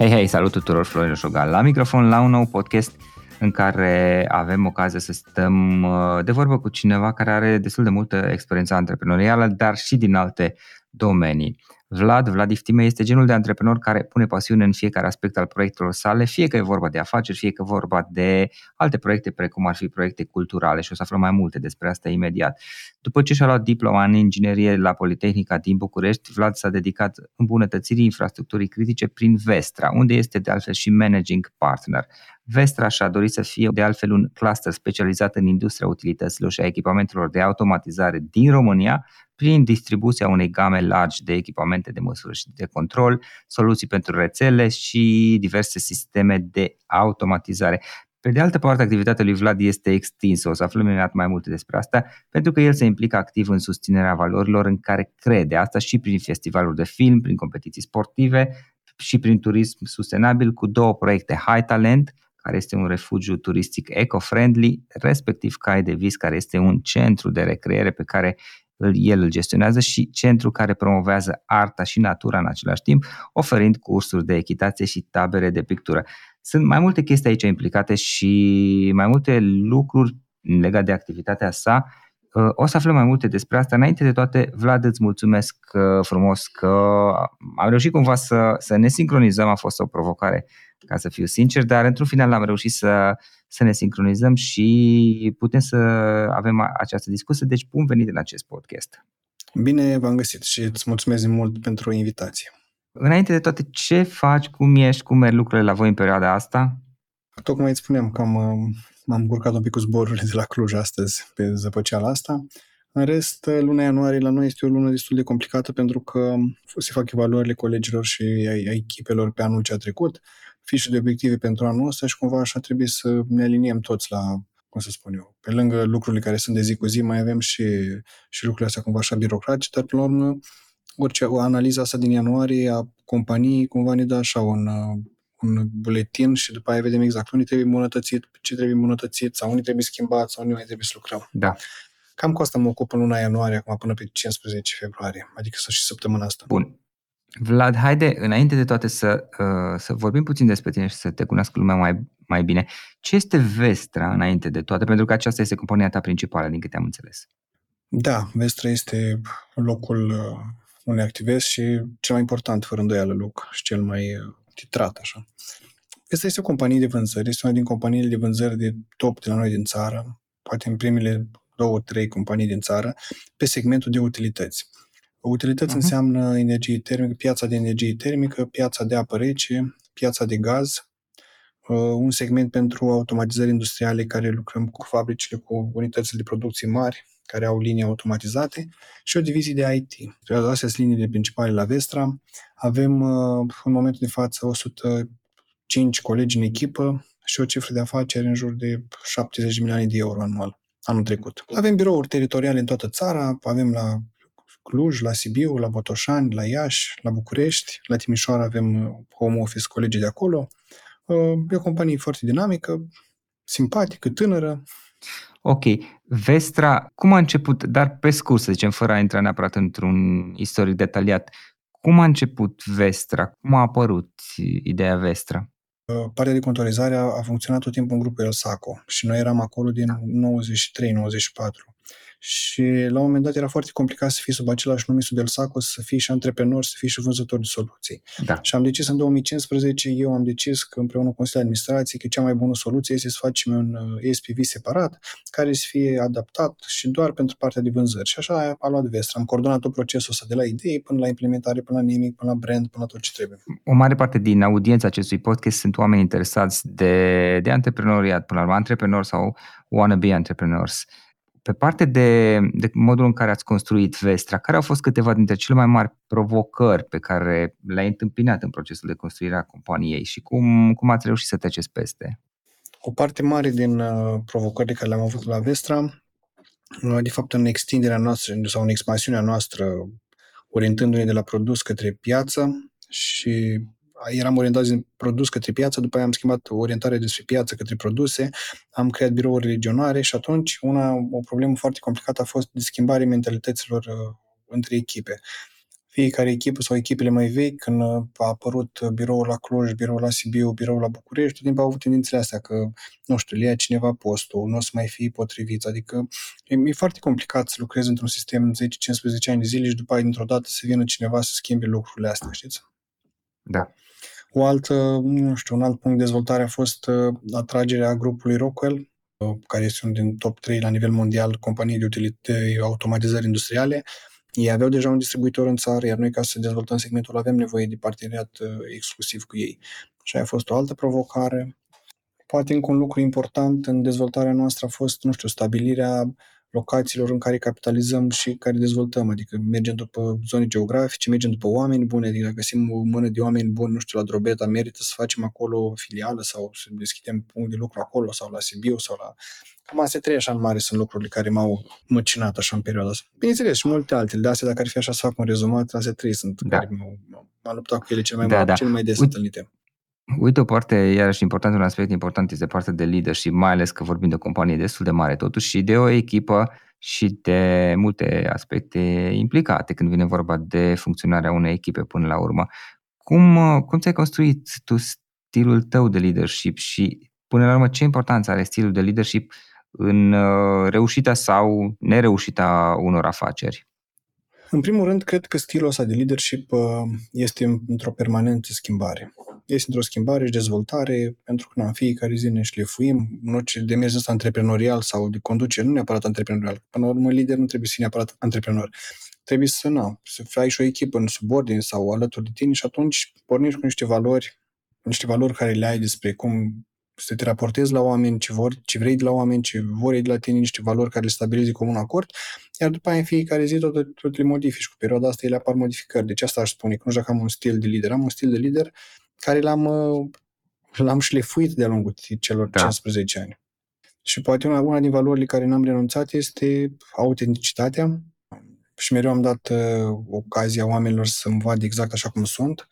Hei, hei, salut tuturor, Florin Roșoga la microfon la un nou podcast în care avem ocazia să stăm uh, de vorbă cu cineva care are destul de multă experiență antreprenorială, dar și din alte domenii. Vlad, Vlad Iftime este genul de antreprenor care pune pasiune în fiecare aspect al proiectelor sale, fie că e vorba de afaceri, fie că e vorba de alte proiecte, precum ar fi proiecte culturale și o să aflăm mai multe despre asta imediat. După ce și-a luat diploma în inginerie la Politehnica din București, Vlad s-a dedicat îmbunătățirii infrastructurii critice prin Vestra, unde este de altfel și managing partner. Vestra și-a dorit să fie de altfel un cluster specializat în industria utilităților și a echipamentelor de automatizare din România, prin distribuția unei game largi de echipamente de măsură și de control, soluții pentru rețele și diverse sisteme de automatizare. Pe de altă parte, activitatea lui Vlad este extinsă, o să aflăm imediat mai multe despre asta, pentru că el se implică activ în susținerea valorilor în care crede, asta și prin festivaluri de film, prin competiții sportive și prin turism sustenabil cu două proiecte High Talent, care este un refugiu turistic eco-friendly, respectiv Cai de Vis, care este un centru de recreere pe care el îl gestionează și centru care promovează arta și natura în același timp, oferind cursuri de echitație și tabere de pictură. Sunt mai multe chestii aici implicate și mai multe lucruri legate de activitatea sa. O să aflăm mai multe despre asta. Înainte de toate, Vlad, îți mulțumesc uh, frumos că am reușit cumva să, să ne sincronizăm. A fost o provocare, ca să fiu sincer, dar într-un final am reușit să, să ne sincronizăm și putem să avem această discuție. Deci, bun venit în acest podcast. Bine v-am găsit și îți mulțumesc mult pentru invitație. Înainte de toate, ce faci, cum ești, cum merg lucrurile la voi în perioada asta? Tocmai îți spuneam că am, m-am curcat un pic cu zborurile de la Cluj astăzi pe zăpăceala asta. În rest, luna ianuarie la noi este o lună destul de complicată pentru că se fac evaluările colegilor și ai, ai echipelor pe anul ce a trecut fișe de obiective pentru anul ăsta și cumva așa trebuie să ne aliniem toți la, cum să spun eu, pe lângă lucrurile care sunt de zi cu zi, mai avem și, și lucrurile astea cumva așa birocratice, dar până la urmă orice o analiză asta din ianuarie a companiei cumva ne dă așa un, un buletin și după aia vedem exact unde trebuie îmbunătățit, ce trebuie îmbunătățit sau unde trebuie schimbat sau unde mai trebuie să lucrăm. Da. Cam cu asta mă ocup în luna ianuarie, acum până pe 15 februarie, adică să și săptămâna asta. Bun. Vlad, haide, înainte de toate să, uh, să vorbim puțin despre tine și să te cunoască lumea mai, mai bine. Ce este Vestra înainte de toate? Pentru că aceasta este compania ta principală, din câte am înțeles. Da, Vestra este locul uh, unde activez și cel mai important, fără îndoială, loc și cel mai uh, titrat, așa. Vestra este o companie de vânzări, este una din companiile de vânzări de top de la noi din țară, poate în primele două, trei companii din țară, pe segmentul de utilități. Utilități uh-huh. înseamnă energie termică, piața de energie termică, piața de apă rece, piața de gaz, uh, un segment pentru automatizări industriale care lucrăm cu fabricile, cu unitățile de producție mari, care au linii automatizate și o divizie de IT. Astea sunt liniile principale la Vestra. Avem uh, în momentul de față 105 colegi în echipă și o cifră de afaceri în jur de 70 de milioane de euro anual, anul trecut. Avem birouri teritoriale în toată țara, avem la Cluj, la Sibiu, la Botoșani, la Iași, la București, la Timișoara avem uh, home office, colegii de acolo. Uh, e o companie foarte dinamică, simpatică, tânără. Ok. Vestra, cum a început, dar pe scurt să zicem, fără a intra neapărat într-un istoric detaliat, cum a început Vestra? Cum a apărut ideea Vestra? Uh, partea de contorizare a, a funcționat tot timpul în grupul El Saco și noi eram acolo din 93-94. Și la un moment dat era foarte complicat să fii sub același nume, sub Elsaco, să fii și antreprenor, să fii și vânzător de soluții. Da. Și am decis în 2015, eu am decis că împreună cu Consiliul de Administrație că cea mai bună soluție este să facem un uh, SPV separat, care să fie adaptat și doar pentru partea de vânzări. Și așa a luat Vestra. Am coordonat tot procesul ăsta de la idei până la implementare, până la nimic, până la brand, până la tot ce trebuie. O mare parte din audiența acestui podcast sunt oameni interesați de, de antreprenoriat, până la urmă, antreprenori sau wannabe entrepreneurs. Pe parte de, de modul în care ați construit Vestra, care au fost câteva dintre cele mai mari provocări pe care le-ai întâmpinat în procesul de construire a companiei și cum, cum ați reușit să treceți peste? O parte mare din uh, provocările care le-am avut la Vestra, uh, de fapt în extinderea noastră sau în expansiunea noastră, orientându-ne de la produs către piață și eram orientați din produs către piață, după aia am schimbat orientarea despre piață către produse, am creat birouri regionale și atunci una, o problemă foarte complicată a fost de schimbare mentalităților uh, între echipe. Fiecare echipă sau echipele mai vechi, când uh, a apărut biroul la Cluj, biroul la Sibiu, biroul la București, tot timpul au avut tendințele astea că, nu știu, le ia cineva postul, nu o să mai fie potrivit. Adică e, e foarte complicat să lucrezi într-un sistem 10-15 ani de zile și după aia dintr-o dată să vină cineva să schimbe lucrurile astea, știți? Da. O altă, nu știu, un alt punct de dezvoltare a fost uh, atragerea grupului Rockwell, uh, care este unul din top 3 la nivel mondial companii de, utilite, de automatizări industriale. Ei aveau deja un distribuitor în țară, iar noi ca să dezvoltăm segmentul avem nevoie de parteneriat uh, exclusiv cu ei. Și a fost o altă provocare. Poate încă un lucru important în dezvoltarea noastră a fost, nu știu, stabilirea locațiilor în care capitalizăm și care dezvoltăm, adică mergem după zone geografice, mergem după oameni buni, adică găsim o mână de oameni buni, nu știu, la Drobeta, merită să facem acolo o filială sau să deschidem punct de lucru acolo sau la Sibiu sau la... Cam astea trei așa în mare sunt lucrurile care m-au măcinat așa în perioada asta. Bineînțeles, și multe altele, de astea dacă ar fi așa să fac un rezumat, astea trei sunt da. care m-au, m-au luptat cu ele cel mai, da, mai, da. cel mai des Uite, întâlnite. Uite, o parte, iarăși important, un aspect important este partea de leadership, mai ales că vorbim de o companie destul de mare totuși și de o echipă și de multe aspecte implicate când vine vorba de funcționarea unei echipe până la urmă. Cum, cum ți-ai construit tu stilul tău de leadership și până la urmă ce importanță are stilul de leadership în uh, reușita sau nereușita unor afaceri? În primul rând, cred că stilul ăsta de leadership uh, este într-o permanentă schimbare este într-o schimbare și dezvoltare, pentru că în fiecare zi ne șlefuim, în orice demers ăsta antreprenorial sau de conducere, nu neapărat antreprenorial. Până la urmă, lider nu trebuie să fie neapărat antreprenor. Trebuie să, nu, să ai și o echipă în subordine sau alături de tine și atunci pornești cu niște valori, niște valori care le ai despre cum să te raportezi la oameni, ce, vor, ce vrei de la oameni, ce vor ei de la tine, niște valori care le stabilezi comun acord, iar după aia în fiecare zi tot, tot le modifici. Cu perioada asta ele apar modificări. Deci asta aș spune, că nu știu dacă am un stil de lider. Am un stil de lider care l-am, uh, l-am șlefuit de-a lungul celor da. 15 ani. Și poate una, una din valorile care n-am renunțat este autenticitatea și mereu am dat uh, ocazia oamenilor să-mi vadă exact așa cum sunt.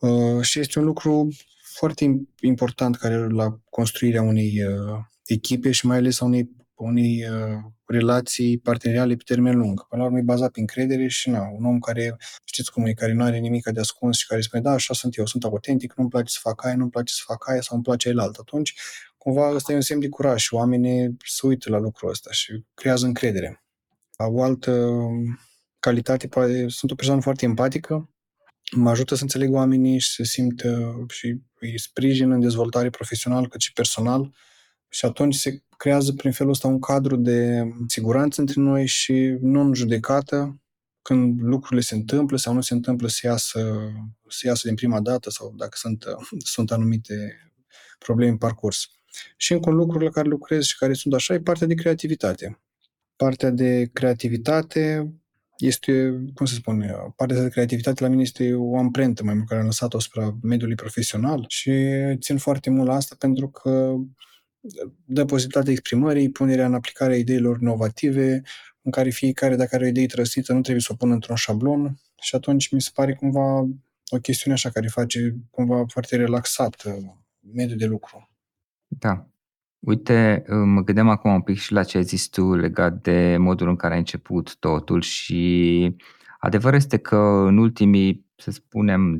Uh, și este un lucru foarte important care la construirea unei uh, echipe și mai ales a unei, unei uh, relații parteneriale pe termen lung. Până la urmă e bazat pe încredere și na, un om care, știți cum e, care nu are nimic de ascuns și care spune, da, așa sunt eu, sunt autentic, nu-mi place să fac aia, nu-mi place să fac aia sau îmi place el Atunci, cumva, ăsta e un semn de curaj și oamenii se uită la lucrul ăsta și creează încredere. O altă calitate, poate, sunt o persoană foarte empatică, mă ajută să înțeleg oamenii și să simt și îi sprijin în dezvoltare profesională cât și personal și atunci se creează prin felul ăsta un cadru de siguranță între noi și nu în judecată când lucrurile se întâmplă sau nu se întâmplă să iasă, să iasă din prima dată sau dacă sunt, sunt anumite probleme în parcurs. Și încă un lucru la care lucrez și care sunt așa e partea de creativitate. Partea de creativitate este, cum să spun, partea de creativitate la mine este o amprentă mai mult care am lăsat-o asupra mediului profesional și țin foarte mult la asta pentru că dă posibilitatea exprimării, punerea în aplicare a ideilor inovative, în care fiecare, dacă are o idee trăsită, nu trebuie să o pună într-un șablon și atunci mi se pare cumva o chestiune așa care face cumva foarte relaxat uh, mediul de lucru. Da. Uite, mă gândeam acum un pic și la ce ai zis tu legat de modul în care a început totul și adevărul este că în ultimii, să spunem,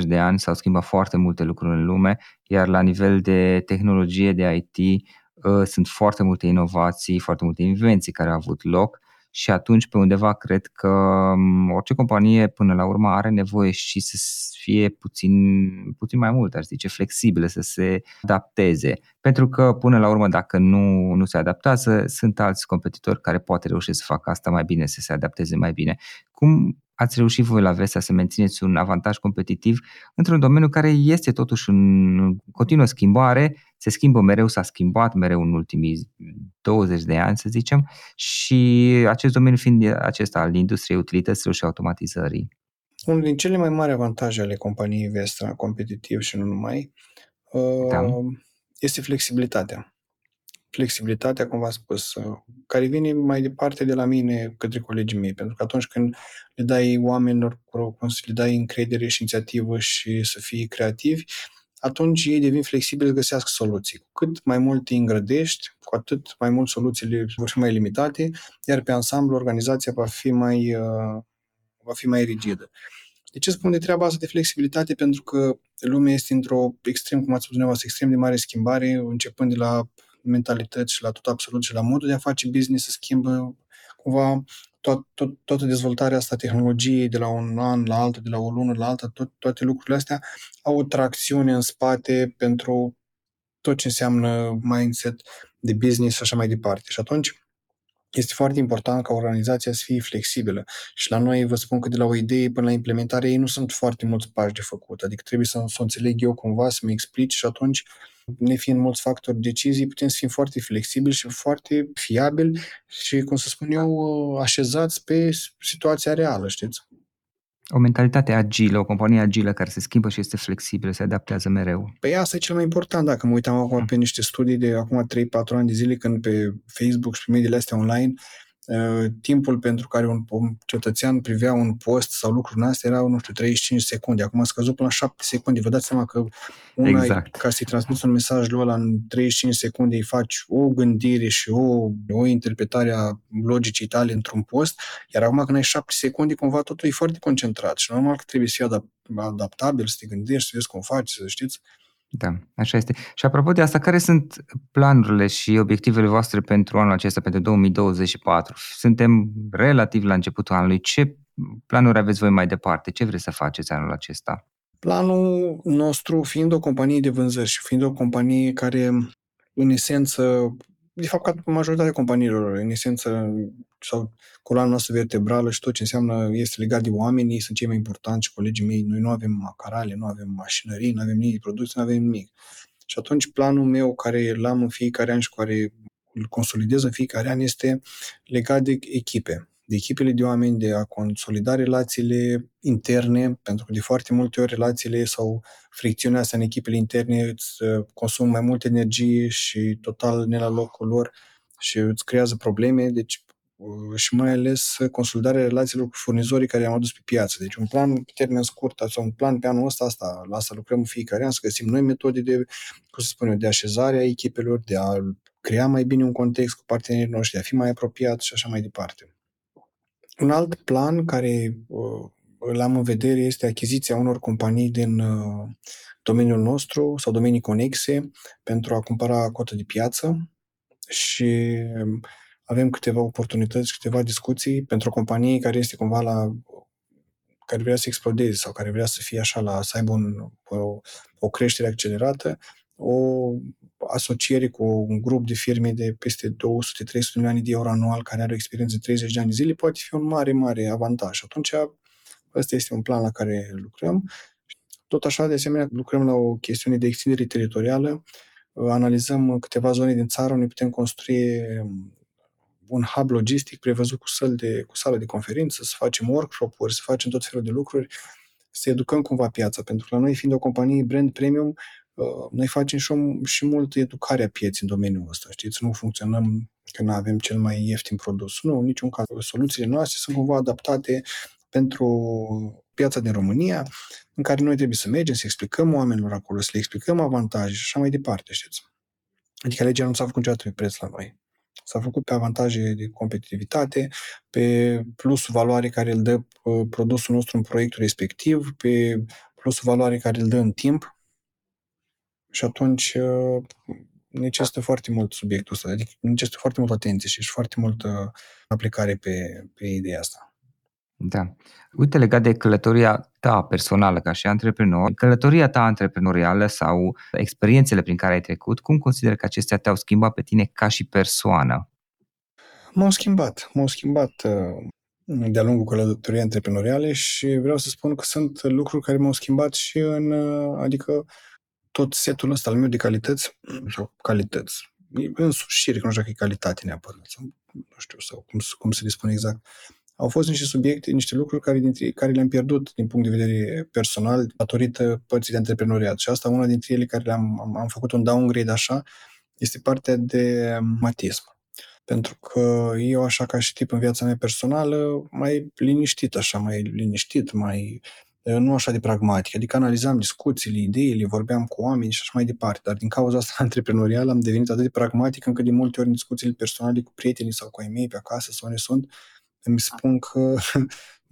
10-20 de ani s-au schimbat foarte multe lucruri în lume, iar la nivel de tehnologie, de IT, uh, sunt foarte multe inovații, foarte multe invenții care au avut loc și atunci pe undeva cred că um, orice companie până la urmă are nevoie și să fie puțin, puțin mai mult, aș zice, flexibilă, să se adapteze. Pentru că până la urmă dacă nu, nu se adaptează, sunt alți competitori care poate reuși să facă asta mai bine, să se adapteze mai bine. Cum ați reușit voi la Vesta să mențineți un avantaj competitiv într-un domeniu care este totuși în continuă schimbare, se schimbă mereu, s-a schimbat mereu în ultimii 20 de ani, să zicem, și acest domeniu fiind acesta al industriei utilităților și automatizării. Unul din cele mai mari avantaje ale companiei Vestra, competitiv și nu numai, da. Uh, este flexibilitatea flexibilitatea, cum v-am spus, uh, care vine mai departe de la mine către colegii mei. Pentru că atunci când le dai oamenilor, cum să le dai încredere și inițiativă și să fie creativi, atunci ei devin flexibili să găsească soluții. Cu cât mai mult îi îngrădești, cu atât mai mult soluțiile vor fi mai limitate, iar pe ansamblu organizația va fi mai, uh, va fi mai rigidă. De ce spun de treaba asta de flexibilitate? Pentru că lumea este într-o extrem, cum ați spus dumneavoastră, extrem de mare schimbare, începând de la mentalități și la tot absolut și la modul de a face business se schimbă cumva tot, tot, toată dezvoltarea asta tehnologiei de la un an la altul, de la o lună la alta, tot, toate lucrurile astea au o tracțiune în spate pentru tot ce înseamnă mindset de business și așa mai departe. Și atunci este foarte important ca organizația să fie flexibilă. Și la noi vă spun că de la o idee până la implementare ei nu sunt foarte mulți pași de făcut. Adică trebuie să, să o înțeleg eu cumva, să-mi explici și atunci ne fiind mulți factori decizii, putem să fim foarte flexibili și foarte fiabili și, cum să spun eu, așezați pe situația reală, știți? O mentalitate agilă, o companie agilă care se schimbă și este flexibilă, se adaptează mereu. Păi asta e cel mai important. Dacă mă uitam acum pe niște studii de acum 3-4 ani de zile, când pe Facebook și pe mediile astea online, Uh, timpul pentru care un, un cetățean privea un post sau lucruri în astea era, nu știu, 35 secunde. Acum a scăzut până la 7 secunde. Vă dați seama că una exact. ca să-i transmiți un mesaj lui ăla în 35 secunde, îi faci o gândire și o, o interpretare a logicii tale într-un post, iar acum când ai 7 secunde, cumva totul e foarte concentrat și normal că trebuie să fii adap- adaptabil, să te gândești, să vezi cum faci, să știți. Da, așa este. Și apropo de asta, care sunt planurile și obiectivele voastre pentru anul acesta, pentru 2024? Suntem relativ la începutul anului. Ce planuri aveți voi mai departe? Ce vreți să faceți anul acesta? Planul nostru fiind o companie de vânzări și fiind o companie care, în esență, de fapt, ca majoritatea companiilor, în esență, sau coloana noastră vertebrală și tot ce înseamnă este legat de oameni, ei sunt cei mai importanti și colegii mei. Noi nu avem macarale, nu avem mașinării, nu avem nici produse, nu avem nimic. Și atunci planul meu, care l-am în fiecare an și care îl consolidez în fiecare an, este legat de echipe de echipele de oameni, de a consolida relațiile interne, pentru că de foarte multe ori relațiile sau fricțiunea asta în echipele interne îți uh, consumă mai multă energie și total ne la locul lor și îți creează probleme, deci uh, și mai ales consolidarea relațiilor cu furnizorii care am adus pe piață. Deci un plan pe termen scurt sau un plan pe anul ăsta, asta, la asta lucrăm în fiecare an, să găsim noi metode de, cum să spun eu, de așezare a echipelor, de a crea mai bine un context cu partenerii noștri, de a fi mai apropiat și așa mai departe. Un alt plan care uh, îl am în vedere este achiziția unor companii din uh, domeniul nostru sau domenii conexe pentru a cumpăra cotă de piață și um, avem câteva oportunități, câteva discuții pentru o companie care este cumva la care vrea să explodeze sau care vrea să fie așa la să aibă un, o, o creștere accelerată, o asociere cu un grup de firme de peste 200-300 milioane de euro anual care are o experiență de 30 de ani de zile, poate fi un mare, mare avantaj. Atunci, ăsta este un plan la care lucrăm. Tot așa, de asemenea, lucrăm la o chestiune de extindere teritorială, analizăm câteva zone din țară unde putem construi un hub logistic prevăzut cu, săl de, cu sală de conferință, să facem workshop-uri, să facem tot felul de lucruri, să educăm cumva piața, pentru că la noi, fiind o companie brand premium, Uh, noi facem și, o, și mult educarea pieții în domeniul ăsta, știți? Nu funcționăm că nu avem cel mai ieftin produs. Nu, în niciun caz. Soluțiile noastre sunt cumva adaptate pentru piața din România, în care noi trebuie să mergem, să explicăm oamenilor acolo, să le explicăm avantaje și așa mai departe, știți? Adică legea nu s-a făcut niciodată pe preț la noi. S-a făcut pe avantaje de competitivitate, pe plusul valoare care îl dă uh, produsul nostru în proiectul respectiv, pe plusul valoare care îl dă în timp, și atunci uh, necesită foarte mult subiectul ăsta, adică necesită foarte mult atenție și foarte multă aplicare pe, pe ideea asta. Da. Uite, legat de călătoria ta personală ca și antreprenor, călătoria ta antreprenorială sau experiențele prin care ai trecut, cum consider că acestea te-au schimbat pe tine ca și persoană? M-au schimbat. M-au schimbat uh, de-a lungul călătoriei antreprenoriale și vreau să spun că sunt lucruri care m-au schimbat și în, uh, adică tot setul ăsta al meu de calități, sau calități, însușiri, că nu știu dacă e calitate neapărat, sau nu știu, sau cum, cum să le spun exact, au fost niște subiecte, niște lucruri care, dintre, care le-am pierdut din punct de vedere personal datorită părții de antreprenoriat. Și asta, una dintre ele care le-am am, am făcut un downgrade așa, este partea de matism. Pentru că eu, așa ca și tip în viața mea personală, mai liniștit, așa, mai liniștit, mai nu așa de pragmatic. Adică analizam discuțiile, ideile, vorbeam cu oameni și așa mai departe. Dar din cauza asta antreprenorială am devenit atât de pragmatic încât de multe ori în discuțiile personale cu prietenii sau cu ai mei pe acasă sau unde sunt, îmi spun că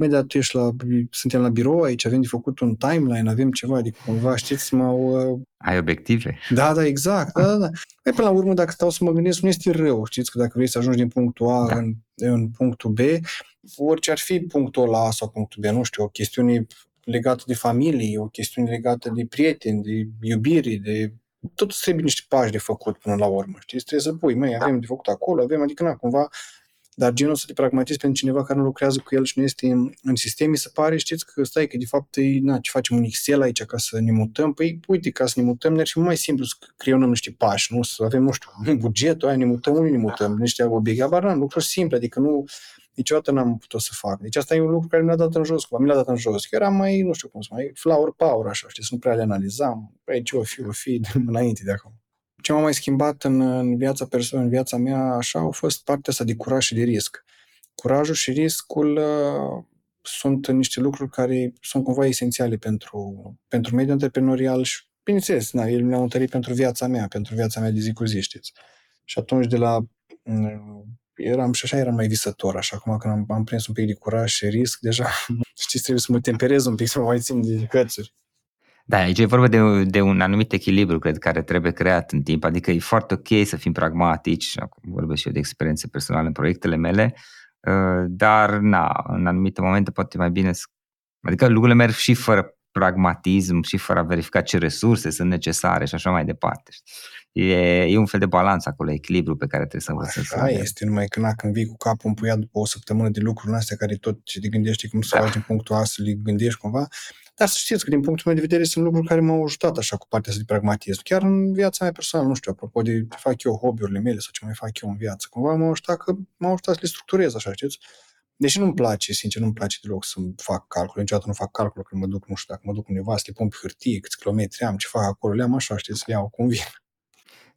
Măi, dar tu ești la, suntem la birou aici, avem de făcut un timeline, avem ceva, adică cumva, știți, m-au... Uh... Ai obiective. Da, da, exact, da, da, da. Păi, până la urmă, dacă stau să mă gândesc, nu este rău, știți, că dacă vrei să ajungi din punctul A da. în, în punctul B, orice ar fi punctul ăla A sau punctul B, nu știu, o chestiune legată de familie, o chestiune legată de prieteni, de iubire, de tot trebuie niște pași de făcut până la urmă, știți? Trebuie să pui, mai avem de făcut acolo, avem, adică, na, cumva, dar genul ăsta de pragmatism pentru cineva care nu lucrează cu el și nu este în, în sistem, mi se pare, știți, că stai că de fapt, e, na, ce facem un Excel aici ca să ne mutăm? Păi, uite, ca să ne mutăm, ne-ar fi mai simplu să creionăm niște pași, nu? Să avem, nu știu, un bugetul aia, ne mutăm, unde ne mutăm, niște obiecte, abar n-am, lucruri simple, adică nu, niciodată n-am putut să fac. Deci asta e un lucru care mi-a dat în jos, mi l-a dat în jos, că eram mai, nu știu cum să mai, flower power, așa, știi, să nu prea le analizam, păi ce o fi, o fi, înainte de acum ce m-a mai schimbat în, în viața persoană, în viața mea, așa, au fost partea asta de curaj și de risc. Curajul și riscul uh, sunt niște lucruri care sunt cumva esențiale pentru, pentru mediul antreprenorial și, bineînțeles, na, el mi-a întărit pentru viața mea, pentru viața mea de zi cu zi, știți. Și atunci de la mm, eram și așa eram mai visător, așa acum când am, am prins un pic de curaj și risc, deja, știți, trebuie să mă temperez un pic, să mă mai țin de cățuri. Da, aici e vorba de, de un anumit echilibru, cred, care trebuie creat în timp. Adică e foarte ok să fim pragmatici, și acum vorbesc și eu de experiențe personale în proiectele mele, uh, dar, na, în anumite momente poate mai bine să... Adică lucrurile merg și fără pragmatism și fără a verifica ce resurse sunt necesare și așa mai departe. E, e un fel de balanță acolo, echilibru pe care trebuie să învățăm. Așa să este, numai că când vii cu capul împuiat după o săptămână de lucruri astea care tot ce te gândești cum să da. faci din punctul A să le gândești cumva, dar să știți că din punctul meu de vedere sunt lucruri care m-au ajutat așa cu partea asta de pragmatism. Chiar în viața mea personală, nu știu, apropo de ce fac eu, hobby-urile mele sau ce mai fac eu în viață, cumva m-au ajutat că m-au ajutat să le structurez așa, știți? Deși nu-mi place, sincer, nu-mi place deloc să fac calcul. Niciodată nu fac calcul când mă duc, nu știu, dacă mă duc undeva, să le pun pe hârtie, câți kilometri am, ce fac acolo, le am așa, știți, le iau cum vin.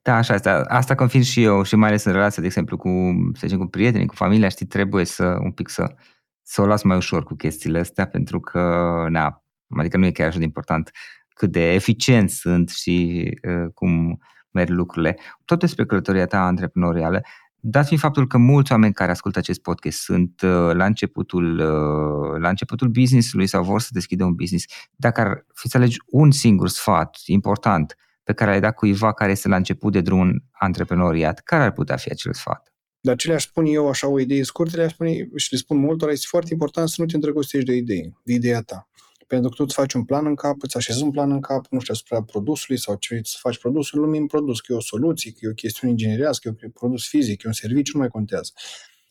Da, așa este. Asta confirm și eu și mai ales în relația, de exemplu, cu, să zicem, cu prietenii, cu familia, știi, trebuie să un pic să, să o las mai ușor cu chestiile astea, pentru că, na, adică nu e chiar așa de important cât de eficient sunt și uh, cum merg lucrurile. Tot despre călătoria ta antreprenorială, dat fiind faptul că mulți oameni care ascultă acest podcast sunt uh, la începutul, uh, la începutul business-ului sau vor să deschidă un business, dacă ar fi să alegi un singur sfat important pe care l-ai dat cuiva care este la început de drum antreprenoriat, care ar putea fi acel sfat? Dar ce le-aș spune eu, așa, o idee scurtă, le-aș spune și le spun multora, este foarte important să nu te îndrăgostești de idee, de ideea ta. Pentru că tu îți faci un plan în cap, îți așezi un plan în cap, nu știu, asupra produsului sau ce să faci produsul, lumii în produs, că e o soluție, că e o chestiune ingineriască, că e un produs fizic, că e un serviciu, nu mai contează.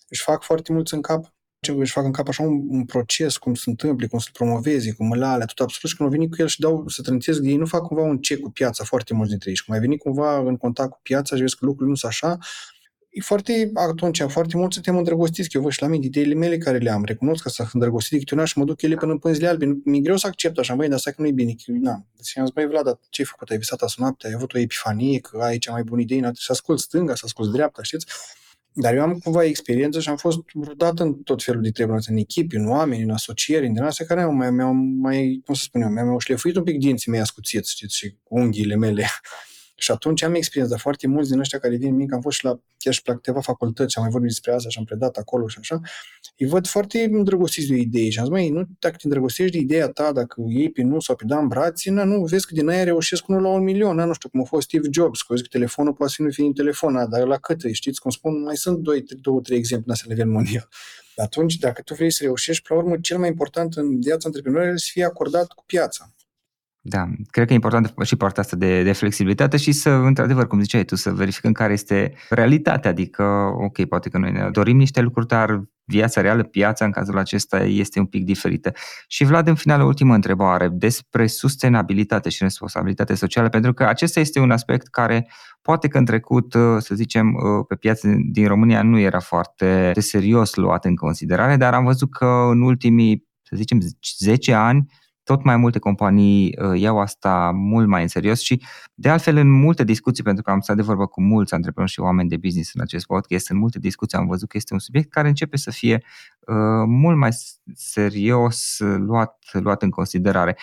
Își fac foarte mulți în cap ce își fac în cap așa un, un proces, cum se întâmplă, cum să-l promoveze, cum îl alea, tot absolut, și când au venit cu el și dau să trăntesc de ei, nu fac cumva un check cu piața, foarte mulți dintre ei. Și cum ai venit cumva în contact cu piața și vezi că lucrurile nu sunt așa, e foarte, atunci, foarte mult suntem îndrăgostiți, că eu văd și la mine ideile mele care le am, recunosc că sunt îndrăgostit de și mă duc ele până în pânzile albe. Mi-e greu să accept așa, băi, dar asta că nu e bine. Că, na. Deci am zis, băi, Vlad, ce ai făcut? Ai visat azi noapte? Ai avut o epifanie, că ai cea mai bună idee? Să ascult stânga, să ascult dreapta, știți? Dar eu am cumva experiență și am fost rodat în tot felul de treburi, în echipi, în oameni, în asocieri, în din astea care mi-au mai, mai, cum să spun eu, mi-au șlefuit un pic dinții mei ascuțiți, știți, și unghiile mele. Și atunci am experiență, dar foarte mulți din ăștia care vin mic, am fost și la, chiar și la câteva facultăți, am mai vorbit despre asta și am predat acolo și așa, îi văd foarte îndrăgostiți de o idee și am zis, măi, nu, dacă te îndrăgostești de ideea ta, dacă iei pe nu sau pe da în brațe, na, nu, vezi că din aia reușesc unul la un milion, na, nu știu, cum a fost Steve Jobs, că că telefonul poate să nu fie în telefon, na, dar la cât, știți cum spun, mai sunt doi, două, trei exemple în astea la nivel mondial. Atunci, dacă tu vrei să reușești, pe la urmă, cel mai important în viața antreprenorială să fie acordat cu piața. Da, cred că e important și partea asta de, de flexibilitate și să, într-adevăr, cum ziceai tu, să verificăm care este realitatea, adică, ok, poate că noi ne dorim niște lucruri, dar viața reală, piața în cazul acesta este un pic diferită. Și Vlad, în final, o ultimă întrebare despre sustenabilitate și responsabilitate socială, pentru că acesta este un aspect care poate că în trecut, să zicem, pe piața din România nu era foarte serios luat în considerare, dar am văzut că în ultimii, să zicem, 10 ani, tot mai multe companii uh, iau asta mult mai în serios și, de altfel, în multe discuții, pentru că am stat de vorbă cu mulți antreprenori și oameni de business în acest podcast, în multe discuții am văzut că este un subiect care începe să fie uh, mult mai serios luat, luat în considerare.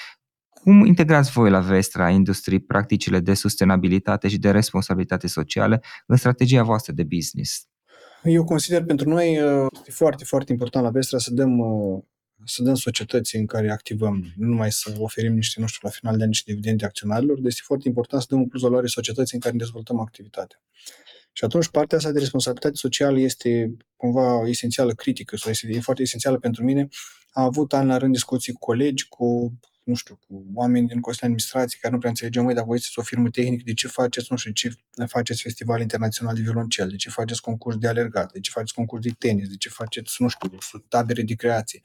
Cum integrați voi la Vestra industrii practicile de sustenabilitate și de responsabilitate socială în strategia voastră de business? Eu consider pentru noi uh, este foarte, foarte important la Vestra să dăm uh, să dăm societății în care activăm, nu numai să oferim niște, nu știu, la final de an niște dividende acționarilor, deci este foarte important să dăm un plus valoare societății în care ne dezvoltăm activitatea. Și atunci partea asta de responsabilitate socială este cumva esențială, critică, sau este foarte esențială pentru mine. Am avut an la rând discuții cu colegi, cu nu știu, cu oameni din Consiliul Administrației care nu prea înțelegeau, mai dacă voi o firmă tehnică, de ce faceți, nu știu, de ce faceți festival internațional de violoncel, de ce faceți concurs de alergat, de ce faceți concurs de tenis, de ce faceți, nu știu, tabere de creație.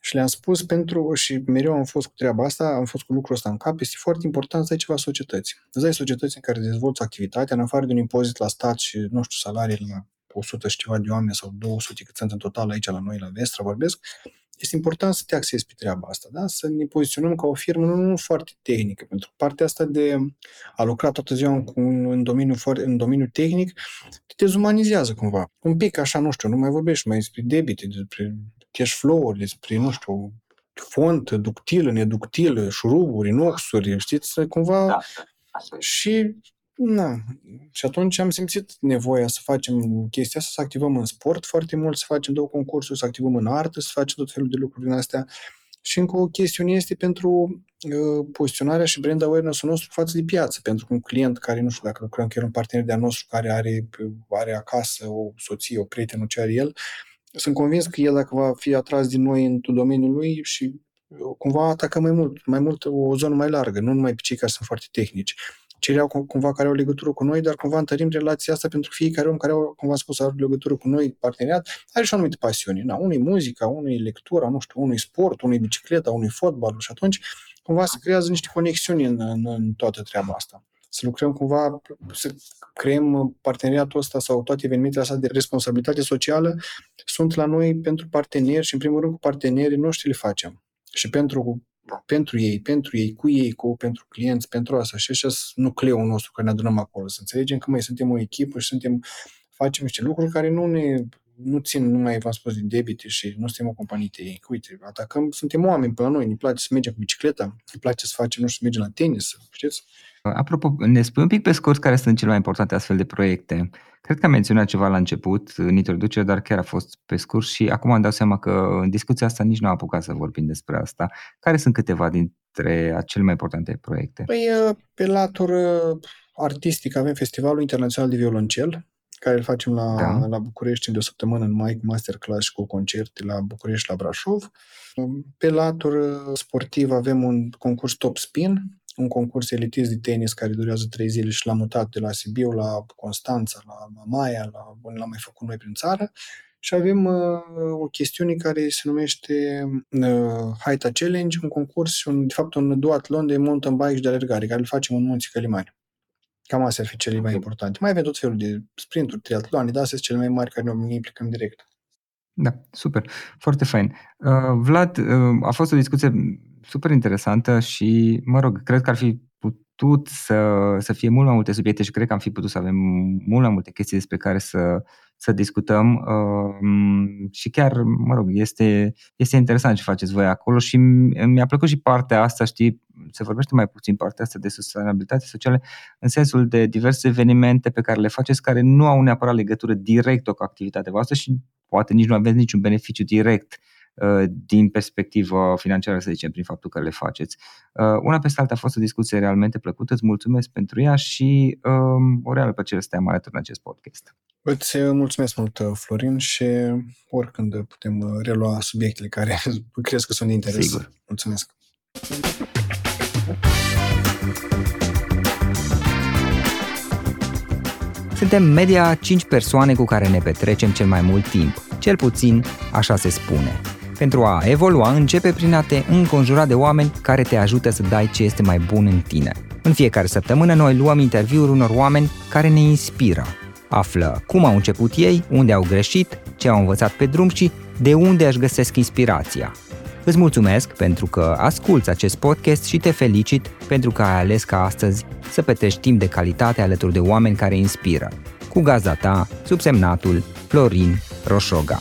Și le-am spus pentru, și mereu am fost cu treaba asta, am fost cu lucrul ăsta în cap, este foarte important să ai ceva societăți. Să ai societăți în care dezvolți activitatea, în afară de un impozit la stat și, nu știu, salarii la 100 și ceva de oameni sau 200 cât sunt în total aici la noi, la Vestra, vorbesc, este important să te axezi pe treaba asta, da? să ne poziționăm ca o firmă nu, nu foarte tehnică, pentru că partea asta de a lucra toată ziua în, în, domeniul, în domeniul tehnic te dezumanizează cumva. Un pic așa, nu știu, nu mai vorbești mai despre debite, despre cash flow-uri, despre, nu știu, font, ductilă, neductilă, șuruburi, inoxuri, știți, cumva... Da, și Na. Și atunci am simțit nevoia să facem chestia asta, să activăm în sport foarte mult, să facem două concursuri, să activăm în artă, să facem tot felul de lucruri din astea. Și încă o chestiune este pentru uh, poziționarea și brand awareness-ul nostru față de piață, pentru că un client care, nu știu dacă lucrăm chiar un partener de-a nostru care are, are acasă o soție, o prietenă, ce are el, sunt convins că el dacă va fi atras din noi în domeniul lui și uh, cumva atacă mai mult, mai mult o zonă mai largă, nu numai pe cei care sunt foarte tehnici cereau cumva care au legătură cu noi, dar cumva întărim relația asta pentru fiecare om care au, cumva spus, are legătură cu noi, parteneriat, are și o anumită pasiune. Na, unui muzica, unui lectura, nu știu, unui sport, unui bicicleta, unui fotbal și atunci cumva se creează niște conexiuni în, în, în toată treaba asta. Să lucrăm cumva, să creăm parteneriatul ăsta sau toate evenimentele astea de responsabilitate socială sunt la noi pentru parteneri și în primul rând cu partenerii noștri le facem. Și pentru pentru ei, pentru ei, cu ei, cu, pentru clienți, pentru asta. Și așa nucleul nostru care ne adunăm acolo. Să înțelegem că mai suntem o echipă și suntem, facem niște lucruri care nu ne nu țin numai, v-am spus, de debite și nu suntem o companie tehnică. Uite, atacăm, suntem oameni pe la noi, ne place să mergem cu bicicleta, ne place să facem, nu știu, să mergem la tenis, știți? Apropo, ne spui un pic pe scurt care sunt cele mai importante astfel de proiecte. Cred că am menționat ceva la început, în introducere, dar chiar a fost pe scurt și acum îmi dau seama că în discuția asta nici nu am apucat să vorbim despre asta. Care sunt câteva dintre cele mai importante proiecte? Păi, pe latură artistic avem Festivalul Internațional de Violoncel, care îl facem la, da. la București de o săptămână în mai cu masterclass și cu concerte la București și la Brașov. Pe latură sportiv avem un concurs Top Spin, un concurs elitist de tenis care durează trei zile și l-am mutat de la Sibiu la Constanța, la Mamaia, la unde l-am mai făcut noi prin țară. Și avem uh, o chestiune care se numește uh, Haita Challenge, un concurs, un, de fapt un duatlon de mountain bike și de alergare, care îl facem în Munții Călimani. Cam astea ar fi cele mai importante. Mai avem tot felul de sprinturi, triatloane, dar astea sunt cele mai mari care ne implicăm direct. Da, super. Foarte fain. Uh, Vlad, uh, a fost o discuție super interesantă și, mă rog, cred că ar fi putut să, să fie mult mai multe subiecte și cred că am fi putut să avem mult mai multe chestii despre care să, să discutăm uh, și chiar, mă rog, este, este interesant ce faceți voi acolo și mi-a plăcut și partea asta, știi, se vorbește mai puțin partea asta de sustenabilitate socială în sensul de diverse evenimente pe care le faceți care nu au neapărat legătură directă cu activitatea voastră și poate nici nu aveți niciun beneficiu direct uh, din perspectivă financiară, să zicem, prin faptul că le faceți. Uh, una peste alta a fost o discuție realmente plăcută, îți mulțumesc pentru ea și um, o reală plăcere să te am alături în acest podcast. Îți mulțumesc mult, Florin, și oricând putem relua subiectele care crezi că sunt de interes. Sigur. Mulțumesc. Suntem media 5 persoane cu care ne petrecem cel mai mult timp, cel puțin așa se spune. Pentru a evolua, începe prin a te înconjura de oameni care te ajută să dai ce este mai bun în tine. În fiecare săptămână noi luăm interviuri unor oameni care ne inspiră. Află cum au început ei, unde au greșit, ce au învățat pe drum și de unde își găsesc inspirația. Îți mulțumesc pentru că asculți acest podcast și te felicit pentru că ai ales ca astăzi să petrești timp de calitate alături de oameni care inspiră. Cu gazda ta, subsemnatul Florin Roșoga.